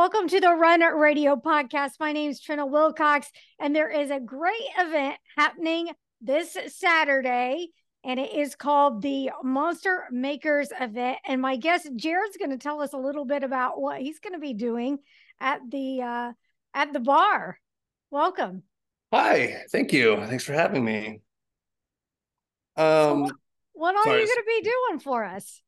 Welcome to the Run Radio podcast. My name is Trina Wilcox, and there is a great event happening this Saturday, and it is called the Monster Makers event. And my guest Jared's going to tell us a little bit about what he's going to be doing at the uh, at the bar. Welcome. Hi, thank you. Thanks for having me. Um, so what, what are sorry. you going to be doing for us?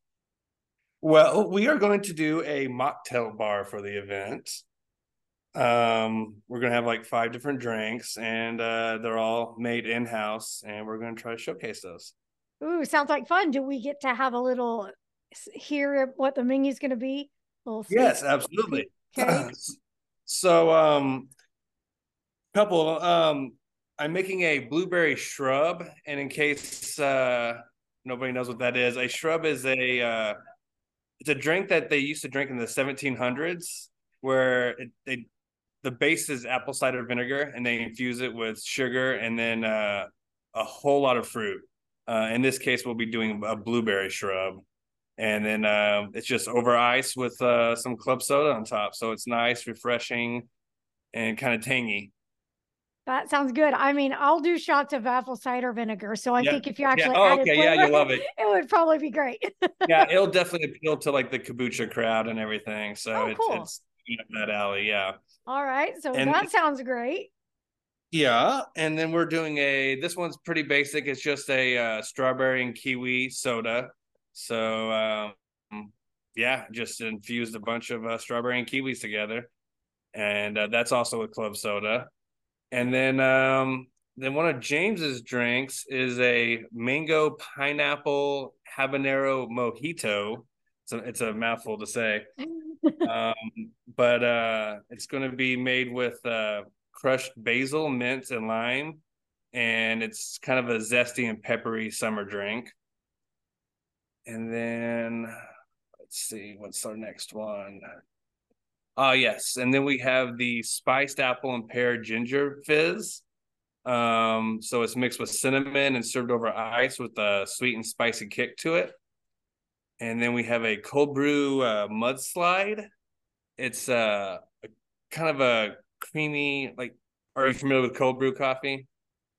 Well, we are going to do a mocktail bar for the event. Um, we're gonna have like five different drinks, and uh, they're all made in house, and we're gonna try to showcase those. Ooh, sounds like fun. Do we get to have a little hear what the menu is going to be? yes, absolutely. Okay. so, um, couple. Um, I'm making a blueberry shrub, and in case uh, nobody knows what that is, a shrub is a uh, it's a drink that they used to drink in the 1700s where it, they the base is apple cider vinegar and they infuse it with sugar and then uh, a whole lot of fruit. Uh, in this case we'll be doing a blueberry shrub. And then uh, it's just over ice with uh, some club soda on top. So it's nice refreshing and kind of tangy that sounds good. I mean, I'll do shots of apple cider vinegar. So I yeah. think if you actually yeah. oh, okay, flavor, yeah, you love it. It would probably be great. yeah, it'll definitely appeal to like the kombucha crowd and everything. So oh, it's cool. it's that alley, yeah. All right, so and, that sounds great. Yeah, and then we're doing a. This one's pretty basic. It's just a uh, strawberry and kiwi soda. So um, yeah, just infused a bunch of uh, strawberry and kiwis together, and uh, that's also a club soda. And then um then one of James's drinks is a mango pineapple habanero mojito. So it's a mouthful to say. um, but uh it's going to be made with uh crushed basil, mint, and lime. And it's kind of a zesty and peppery summer drink. And then let's see, what's our next one? Uh yes, and then we have the spiced apple and pear ginger fizz. Um, so it's mixed with cinnamon and served over ice with a sweet and spicy kick to it. And then we have a cold brew uh, mudslide. It's uh, a kind of a creamy, like. Are you familiar with cold brew coffee?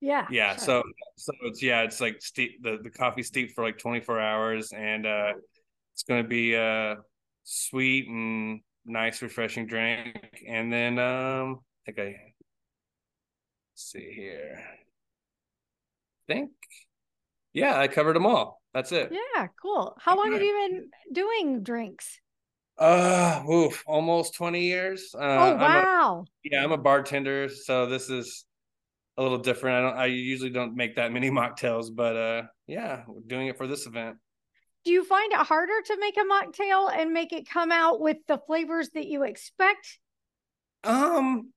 Yeah. Yeah. Sure. So so it's yeah, it's like steep the the coffee steep for like twenty four hours, and uh, it's going to be uh sweet and nice, refreshing drink. And then um, I think I see here. I think yeah, I covered them all. That's it. Yeah, cool. How long have you been doing drinks? Uh, oof, almost 20 years. Uh, oh, wow. A, yeah, I'm a bartender, so this is a little different. I don't I usually don't make that many mocktails, but uh yeah, we're doing it for this event do you find it harder to make a mocktail and make it come out with the flavors that you expect? Um,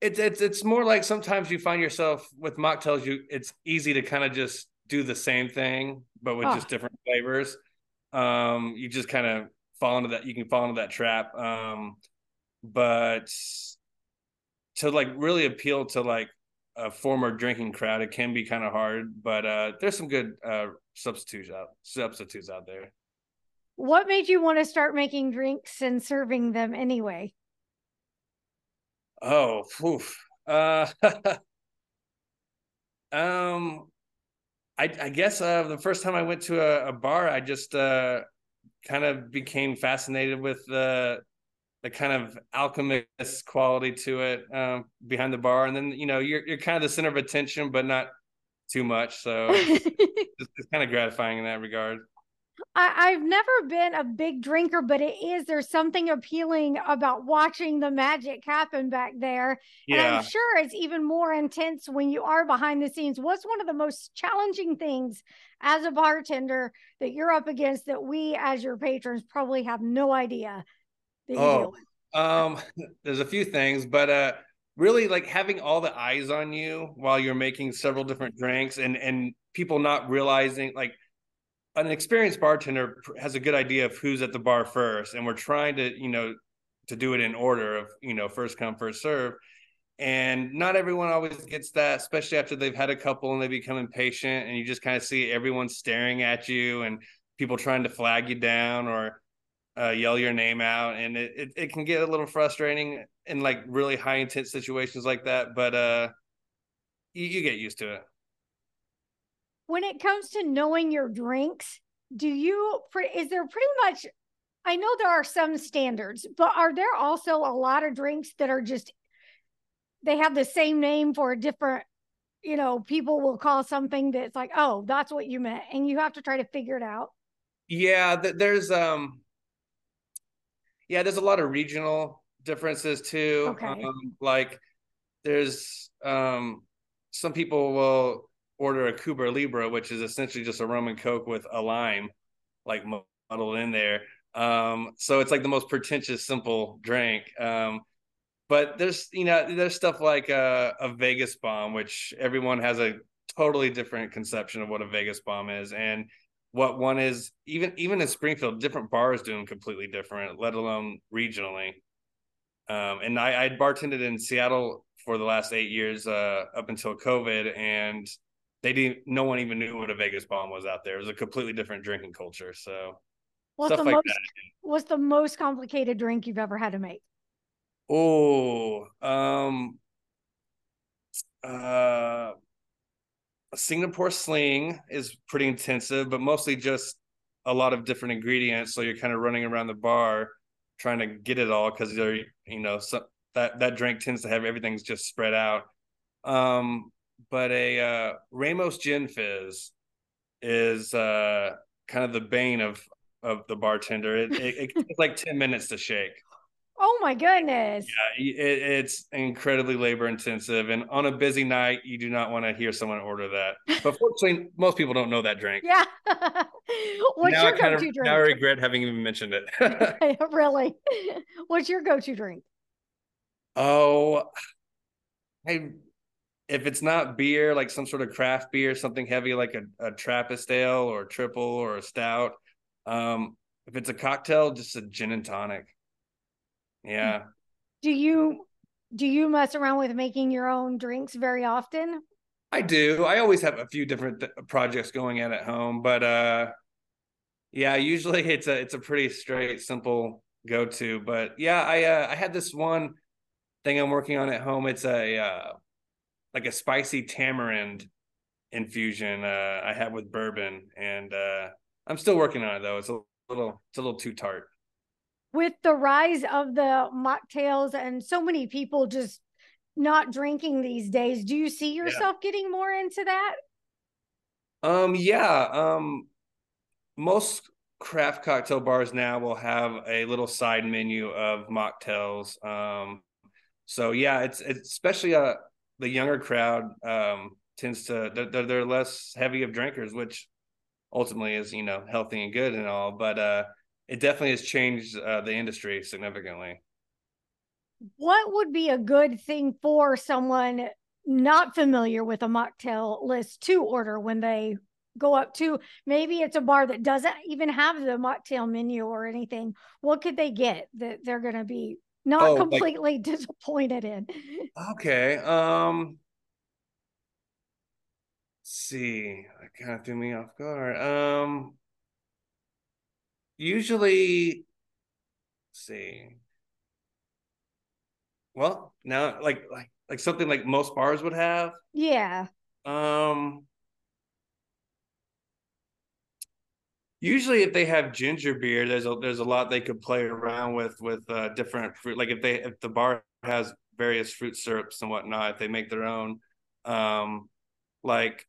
it's it's it's more like sometimes you find yourself with mocktails. You it's easy to kind of just do the same thing, but with oh. just different flavors. Um, you just kind of fall into that. You can fall into that trap. Um, but to like really appeal to like a former drinking crowd, it can be kind of hard. But uh, there's some good uh, substitutes out substitutes out there. What made you want to start making drinks and serving them anyway? Oh, oof. Uh, um, I, I guess uh, the first time I went to a, a bar, I just uh, kind of became fascinated with the the kind of alchemist quality to it um, behind the bar, and then you know you're you're kind of the center of attention, but not too much. So it's, it's kind of gratifying in that regard. I, have never been a big drinker, but it is there's something appealing about watching the magic happen back there. Yeah. And I'm sure it's even more intense when you are behind the scenes. What's one of the most challenging things as a bartender that you're up against that we as your patrons probably have no idea that you oh, Um, there's a few things, but uh really like having all the eyes on you while you're making several different drinks and and people not realizing like an experienced bartender has a good idea of who's at the bar first and we're trying to you know to do it in order of you know first come first serve. And not everyone always gets that especially after they've had a couple and they become impatient and you just kind of see everyone staring at you and people trying to flag you down or uh, yell your name out, and it, it, it can get a little frustrating in like really high intense situations like that. But uh, you, you get used to it. When it comes to knowing your drinks, do you is there pretty much? I know there are some standards, but are there also a lot of drinks that are just they have the same name for a different you know, people will call something that's like, oh, that's what you meant. And you have to try to figure it out. Yeah, there's um yeah, there's a lot of regional differences too. Okay. Um, like there's um some people will order a Cuba Libre, which is essentially just a rum and coke with a lime like muddled in there. Um, so it's like the most pretentious, simple drink. Um, but there's you know there's stuff like a, a Vegas bomb, which everyone has a totally different conception of what a Vegas bomb is, and what one is. Even even in Springfield, different bars do them completely different, let alone regionally. Um, and I I bartended in Seattle for the last eight years, uh, up until COVID, and they didn't. No one even knew what a Vegas bomb was out there. It was a completely different drinking culture. So what's stuff the like most, that. What's the most complicated drink you've ever had to make? Oh, um, uh, Singapore sling is pretty intensive, but mostly just a lot of different ingredients. So you're kind of running around the bar trying to get it all because they're, you know, so that that drink tends to have everything's just spread out. Um, but a uh, Ramos Gin Fizz is uh kind of the bane of of the bartender. It, it, it takes like ten minutes to shake. Oh my goodness. Yeah, it, it's incredibly labor intensive. And on a busy night, you do not want to hear someone order that. But fortunately, most people don't know that drink. Yeah. What's now your go to drink? Now I regret having even mentioned it. really? What's your go to drink? Oh, I if it's not beer, like some sort of craft beer, something heavy like a, a Trappist ale or a triple or a stout. Um, if it's a cocktail, just a gin and tonic. Yeah. Do you do you mess around with making your own drinks very often? I do. I always have a few different th- projects going at at home, but uh yeah, usually it's a it's a pretty straight simple go to, but yeah, I uh I had this one thing I'm working on at home. It's a uh like a spicy tamarind infusion uh I have with bourbon and uh I'm still working on it though. It's a little it's a little too tart with the rise of the mocktails and so many people just not drinking these days, do you see yourself yeah. getting more into that? Um, yeah. Um, most craft cocktail bars now will have a little side menu of mocktails. Um, so yeah, it's, it's especially uh the younger crowd um tends to they're, they're less heavy of drinkers, which ultimately is you know healthy and good and all. But uh, it definitely has changed uh, the industry significantly. What would be a good thing for someone not familiar with a mocktail list to order when they go up to maybe it's a bar that doesn't even have the mocktail menu or anything what could they get that they're going to be not oh, completely like, disappointed in okay um see i kind of threw me off guard um usually see. Well now like like like something like most bars would have. Yeah. Um usually if they have ginger beer there's a there's a lot they could play around with with uh different fruit like if they if the bar has various fruit syrups and whatnot if they make their own. Um like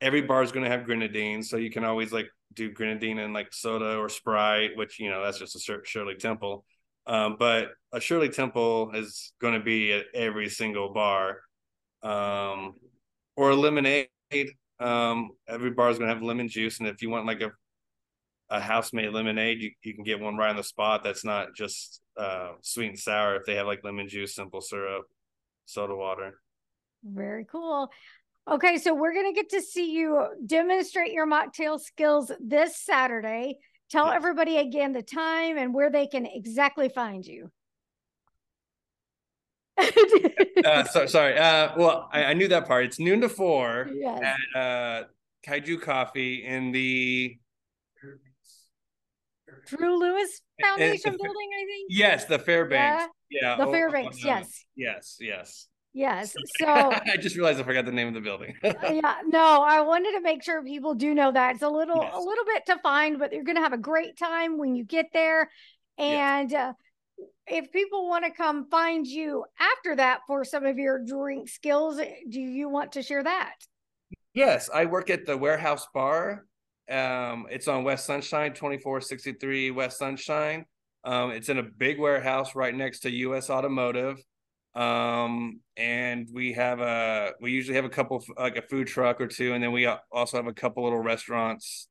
every bar is going to have grenadine so you can always like do grenadine and like soda or Sprite, which you know that's just a Shirley Temple. Um, but a Shirley Temple is going to be at every single bar, um, or a lemonade. Um, every bar is going to have lemon juice, and if you want like a a house made lemonade, you, you can get one right on the spot. That's not just uh, sweet and sour. If they have like lemon juice, simple syrup, soda water. Very cool. Okay, so we're going to get to see you demonstrate your mocktail skills this Saturday. Tell everybody again the time and where they can exactly find you. uh, so, sorry. Uh, well, I, I, knew that part. It's noon to four yes. at uh, Kaiju Coffee in the Drew Lewis Foundation building, I think. Yes, the Fairbanks. Yeah, yeah the Fairbanks. Oh, yes. Yes, yes. Yes. So I just realized I forgot the name of the building. Uh, yeah. No, I wanted to make sure people do know that it's a little yes. a little bit to find, but you're going to have a great time when you get there. And yes. uh, if people want to come find you after that for some of your drink skills, do you want to share that? Yes, I work at the Warehouse Bar. Um, it's on West Sunshine, 2463 West Sunshine. Um, it's in a big warehouse right next to US Automotive. Um, and we have a we usually have a couple like a food truck or two, and then we also have a couple little restaurants,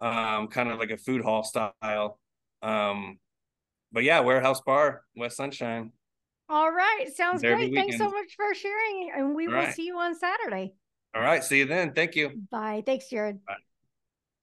um, kind of like a food hall style. Um, but yeah, warehouse bar, West Sunshine. All right, sounds great. Thanks so much for sharing, and we All will right. see you on Saturday. All right, see you then. Thank you. Bye. Thanks, Jared. Bye.